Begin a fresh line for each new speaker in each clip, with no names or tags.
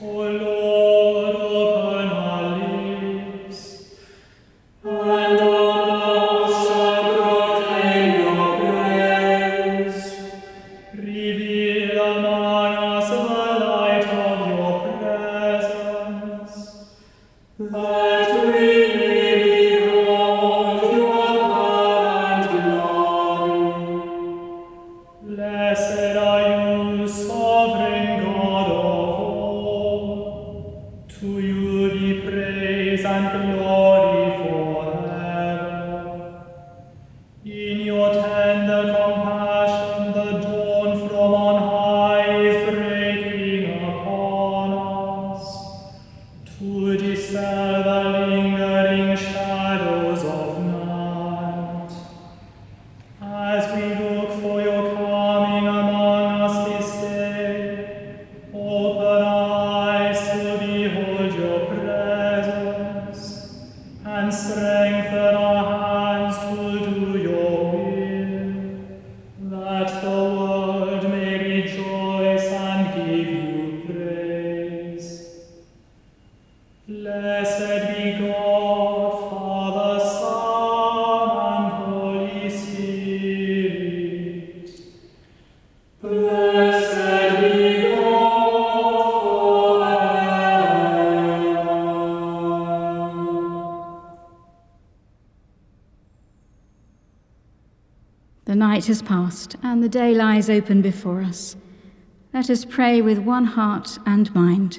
¡Holo! Night has passed, and the day lies open before us. Let us pray with one heart and mind.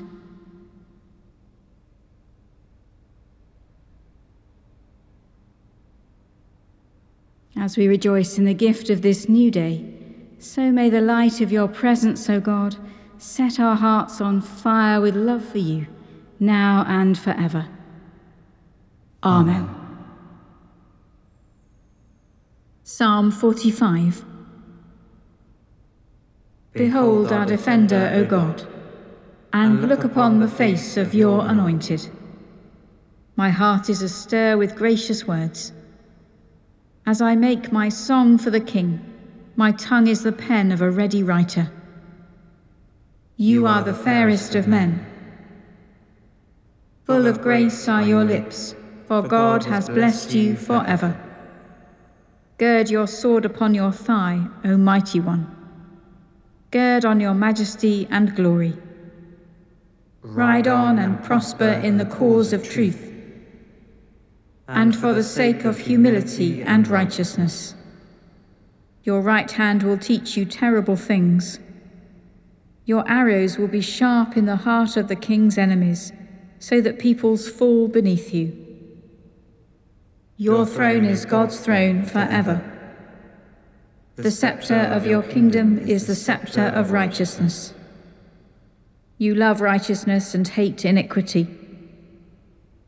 As we rejoice in the gift of this new day, so may the light of your presence, O God, set our hearts on fire with love for you, now and forever. Amen. Amen. Psalm 45 Behold our defender, O God, and look upon the face of your anointed. My heart is astir with gracious words. As I make my song for the King, my tongue is the pen of a ready writer. You are the fairest of men. Full of grace are your lips, for God has blessed you forever. Gird your sword upon your thigh, O mighty one. Gird on your majesty and glory. Ride on and prosper in the cause of truth, and for the sake of humility and righteousness. Your right hand will teach you terrible things. Your arrows will be sharp in the heart of the king's enemies, so that peoples fall beneath you. Your throne is God's throne forever. The scepter of your kingdom is the scepter of righteousness. You love righteousness and hate iniquity.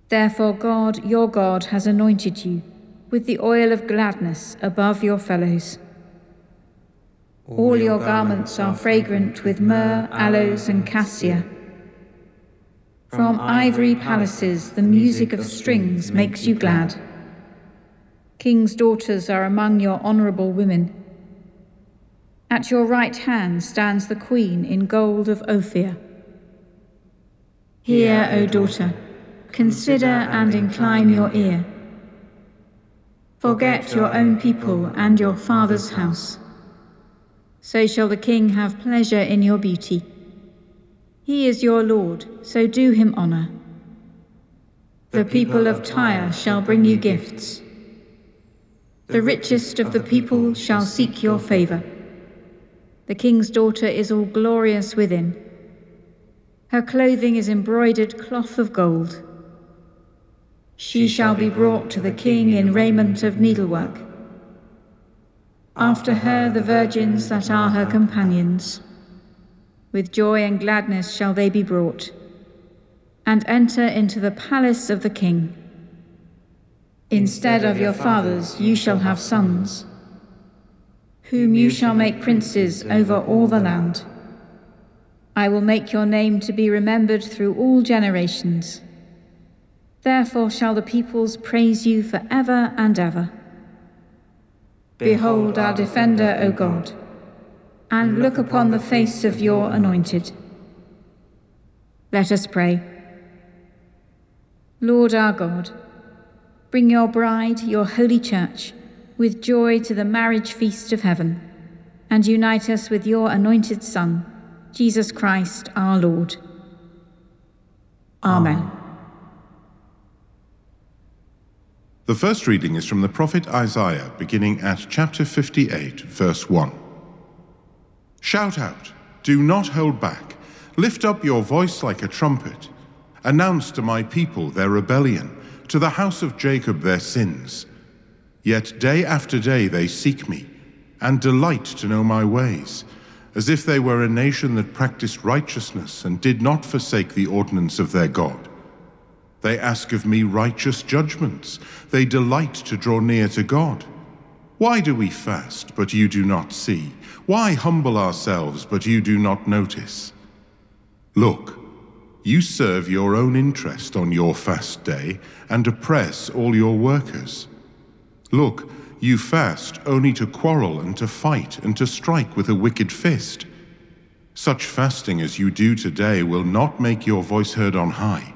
Therefore, God, your God, has anointed you with the oil of gladness above your fellows. All your garments are fragrant with myrrh, aloes, and cassia. From ivory palaces, the music of strings makes you glad. King's daughters are among your honourable women. At your right hand stands the Queen in gold of Ophir. Hear, O daughter, consider and incline your ear. Forget your own people and your father's house. So shall the king have pleasure in your beauty. He is your Lord, so do him honour. The people of Tyre shall bring you gifts. The richest of the people shall seek your favour. The king's daughter is all glorious within. Her clothing is embroidered cloth of gold. She shall be brought to the king in raiment of needlework. After her, the virgins that are her companions. With joy and gladness shall they be brought, and enter into the palace of the king. Instead of your fathers, you shall have sons, whom you shall make princes over all the land. I will make your name to be remembered through all generations. Therefore shall the peoples praise you for ever and ever. Behold our defender, O God, and look upon the face of your anointed. Let us pray. Lord our God, bring your bride, your holy church, with joy to the marriage feast of heaven, and unite us with your anointed Son, Jesus Christ our Lord. Amen.
The first reading is from the prophet Isaiah, beginning at chapter 58, verse 1. Shout out, do not hold back. Lift up your voice like a trumpet. Announce to my people their rebellion, to the house of Jacob their sins. Yet day after day they seek me, and delight to know my ways, as if they were a nation that practiced righteousness and did not forsake the ordinance of their God. They ask of me righteous judgments. They delight to draw near to God. Why do we fast, but you do not see? Why humble ourselves, but you do not notice? Look, you serve your own interest on your fast day and oppress all your workers. Look, you fast only to quarrel and to fight and to strike with a wicked fist. Such fasting as you do today will not make your voice heard on high.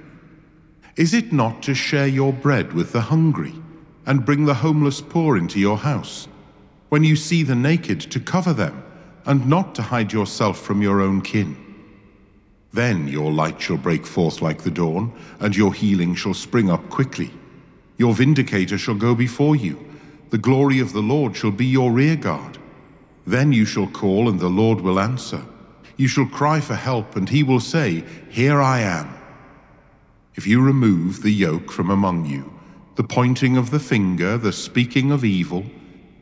Is it not to share your bread with the hungry, and bring the homeless poor into your house? When you see the naked, to cover them, and not to hide yourself from your own kin? Then your light shall break forth like the dawn, and your healing shall spring up quickly. Your vindicator shall go before you. The glory of the Lord shall be your rear guard. Then you shall call, and the Lord will answer. You shall cry for help, and he will say, Here I am. If you remove the yoke from among you, the pointing of the finger, the speaking of evil,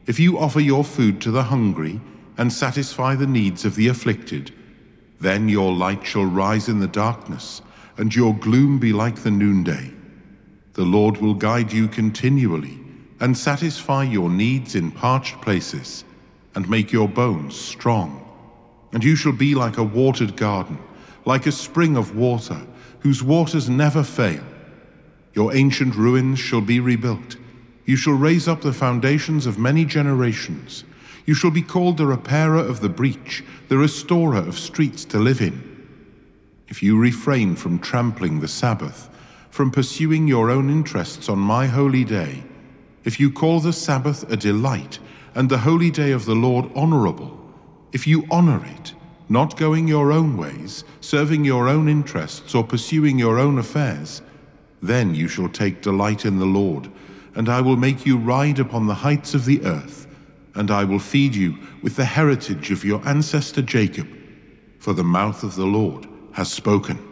if you offer your food to the hungry, and satisfy the needs of the afflicted, then your light shall rise in the darkness, and your gloom be like the noonday. The Lord will guide you continually, and satisfy your needs in parched places, and make your bones strong. And you shall be like a watered garden, like a spring of water, whose waters never fail. Your ancient ruins shall be rebuilt. You shall raise up the foundations of many generations. You shall be called the repairer of the breach, the restorer of streets to live in. If you refrain from trampling the Sabbath, from pursuing your own interests on my holy day, if you call the Sabbath a delight and the holy day of the Lord honorable, if you honor it, not going your own ways, serving your own interests, or pursuing your own affairs, then you shall take delight in the Lord, and I will make you ride upon the heights of the earth and I will feed you with the heritage of your ancestor Jacob, for the mouth of the Lord has spoken.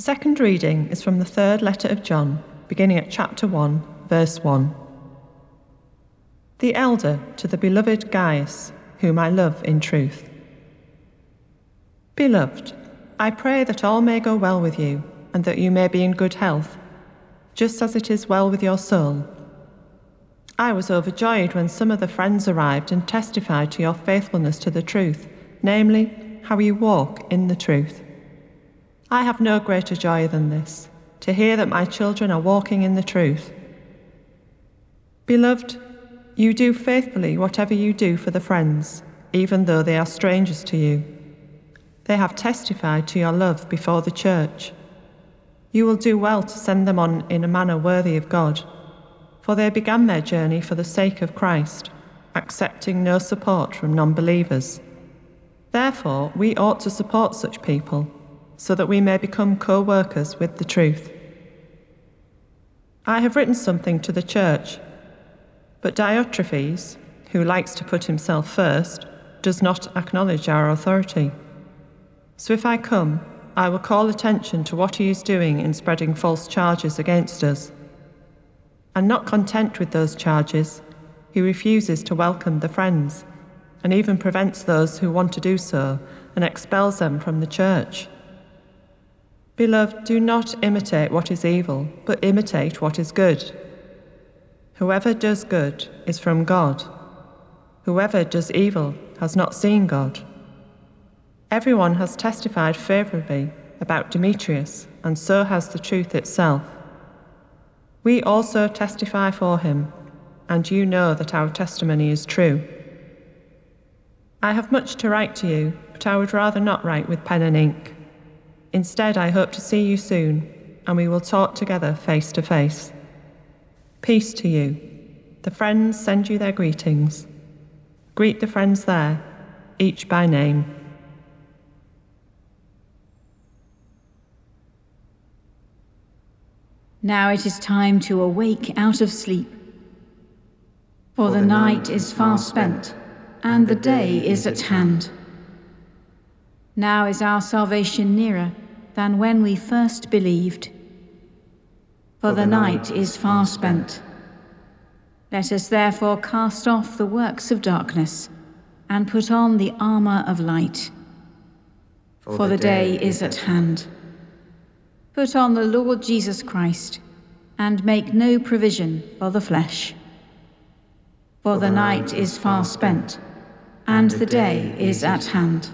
Second reading is from the third letter of John, beginning at chapter 1, verse 1. The elder to the beloved Gaius, whom I love in truth. Beloved, I pray that all may go well with you, and that you may be in good health, just as it is well with your soul. I was overjoyed when some of the friends arrived and testified to your faithfulness to the truth, namely, how you walk in the truth. I have no greater joy than this, to hear that my children are walking in the truth. Beloved, you do faithfully whatever you do for the friends, even though they are strangers to you. They have testified to your love before the church. You will do well to send them on in a manner worthy of God, for they began their journey for the sake of Christ, accepting no support from non believers. Therefore, we ought to support such people so that we may become co workers with the truth. I have written something to the church, but Diotrephes, who likes to put himself first, does not acknowledge our authority. So if I come, I will call attention to what he is doing in spreading false charges against us. And not content with those charges, he refuses to welcome the friends, and even prevents those who want to do so and expels them from the church. Beloved, do not imitate what is evil, but imitate what is good. Whoever does good is from God. Whoever does evil has not seen God. Everyone has testified favorably about Demetrius, and so has the truth itself. We also testify for him, and you know that our testimony is true. I have much to write to you, but I would rather not write with pen and ink. Instead, I hope to see you soon, and we will talk together face to face. Peace to you. The friends send you their greetings. Greet the friends there, each by name.
Now it is time to awake out of sleep. For the night is far spent, and the day is at hand. Now is our salvation nearer than when we first believed. For the night is far spent. Let us therefore cast off the works of darkness and put on the armour of light. For the day is at hand. Put on the Lord Jesus Christ and make no provision for the flesh. For the night is far spent and the day is at hand.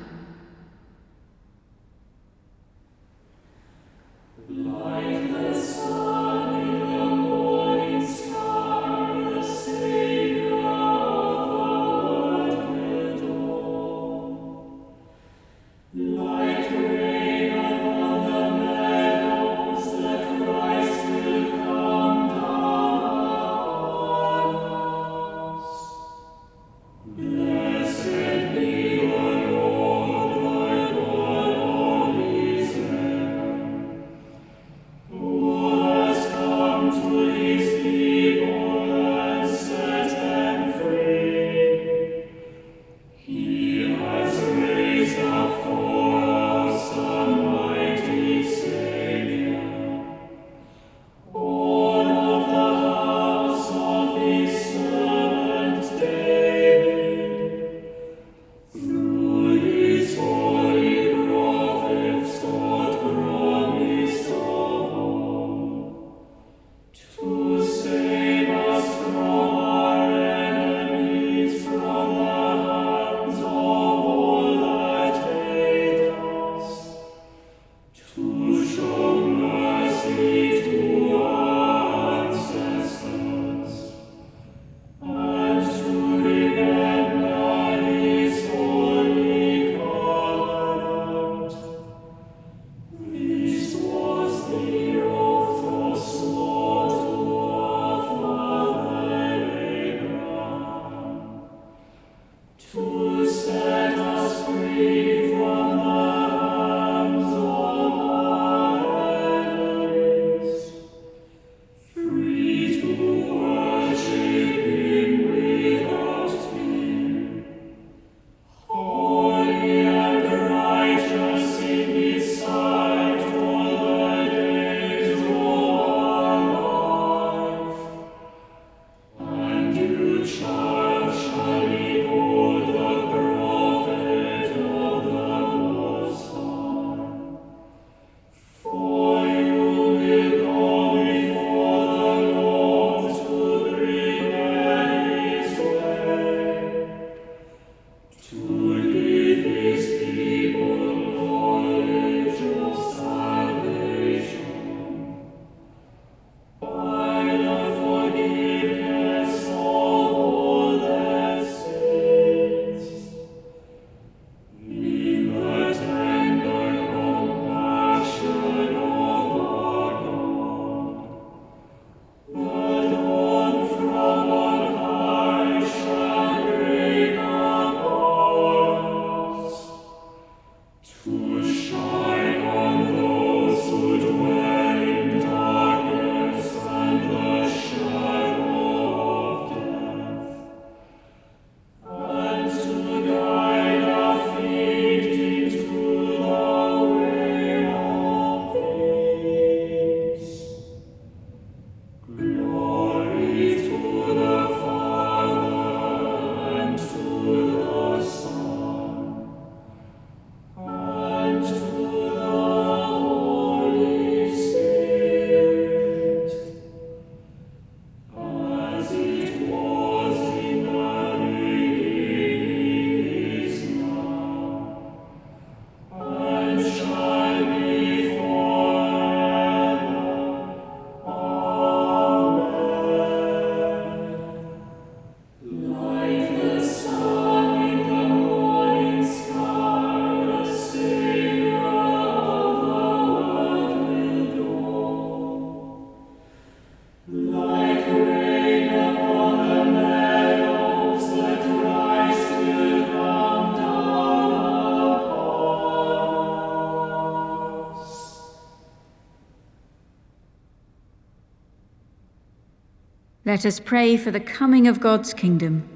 Let us pray for the coming of God's kingdom.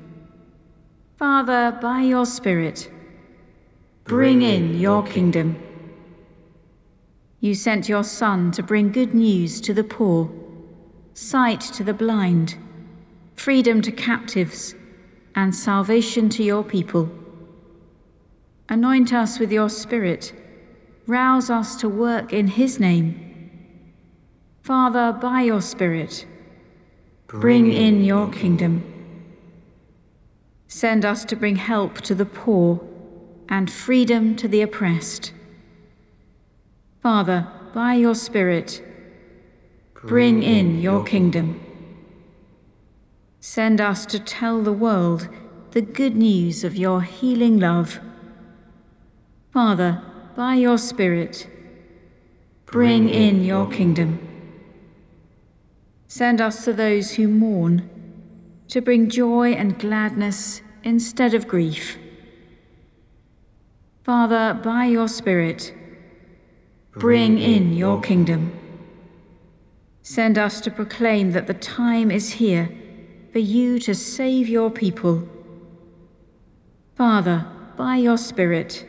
Father, by your Spirit, bring in your kingdom. You sent your Son to bring good news to the poor, sight to the blind, freedom to captives, and salvation to your people. Anoint us with your Spirit, rouse us to work in His name. Father, by your Spirit, Bring in your kingdom. Send us to bring help to the poor and freedom to the oppressed. Father, by your Spirit, bring in your kingdom. Send us to tell the world the good news of your healing love. Father, by your Spirit, bring in your kingdom. Send us to those who mourn, to bring joy and gladness instead of grief. Father, by your Spirit, bring in your kingdom. Send us to proclaim that the time is here for you to save your people. Father, by your Spirit,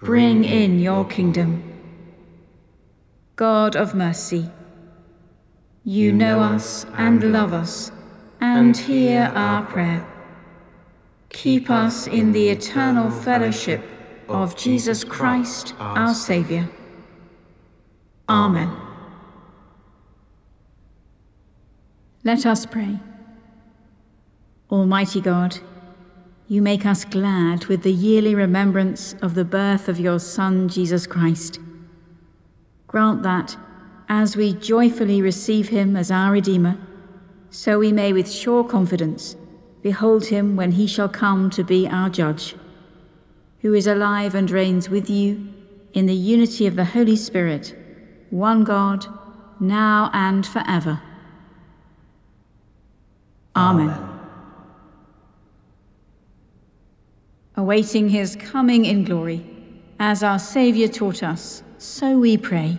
bring in your kingdom. God of mercy, you know us and love us, and hear our prayer. Keep us in the eternal fellowship of Jesus Christ, our Saviour. Amen. Let us pray. Almighty God, you make us glad with the yearly remembrance of the birth of your Son, Jesus Christ. Grant that, as we joyfully receive him as our Redeemer, so we may with sure confidence behold him when he shall come to be our Judge, who is alive and reigns with you in the unity of the Holy Spirit, one God, now and forever. Amen. Amen. Awaiting his coming in glory, as our Saviour taught us, so we pray.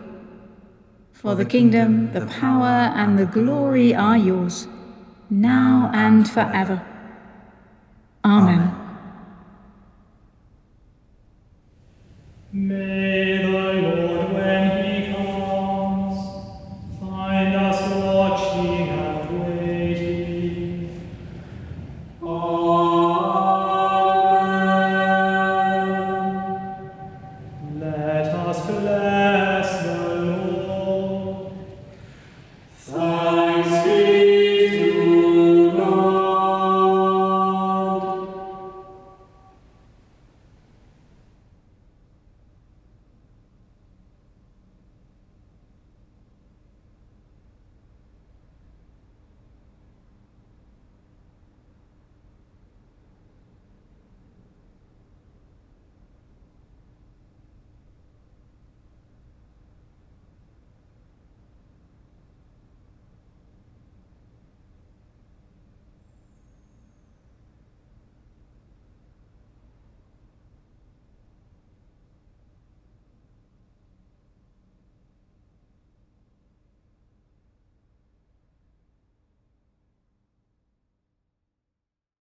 For the kingdom, the power, and the glory are yours, now and forever. Amen. May